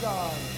God.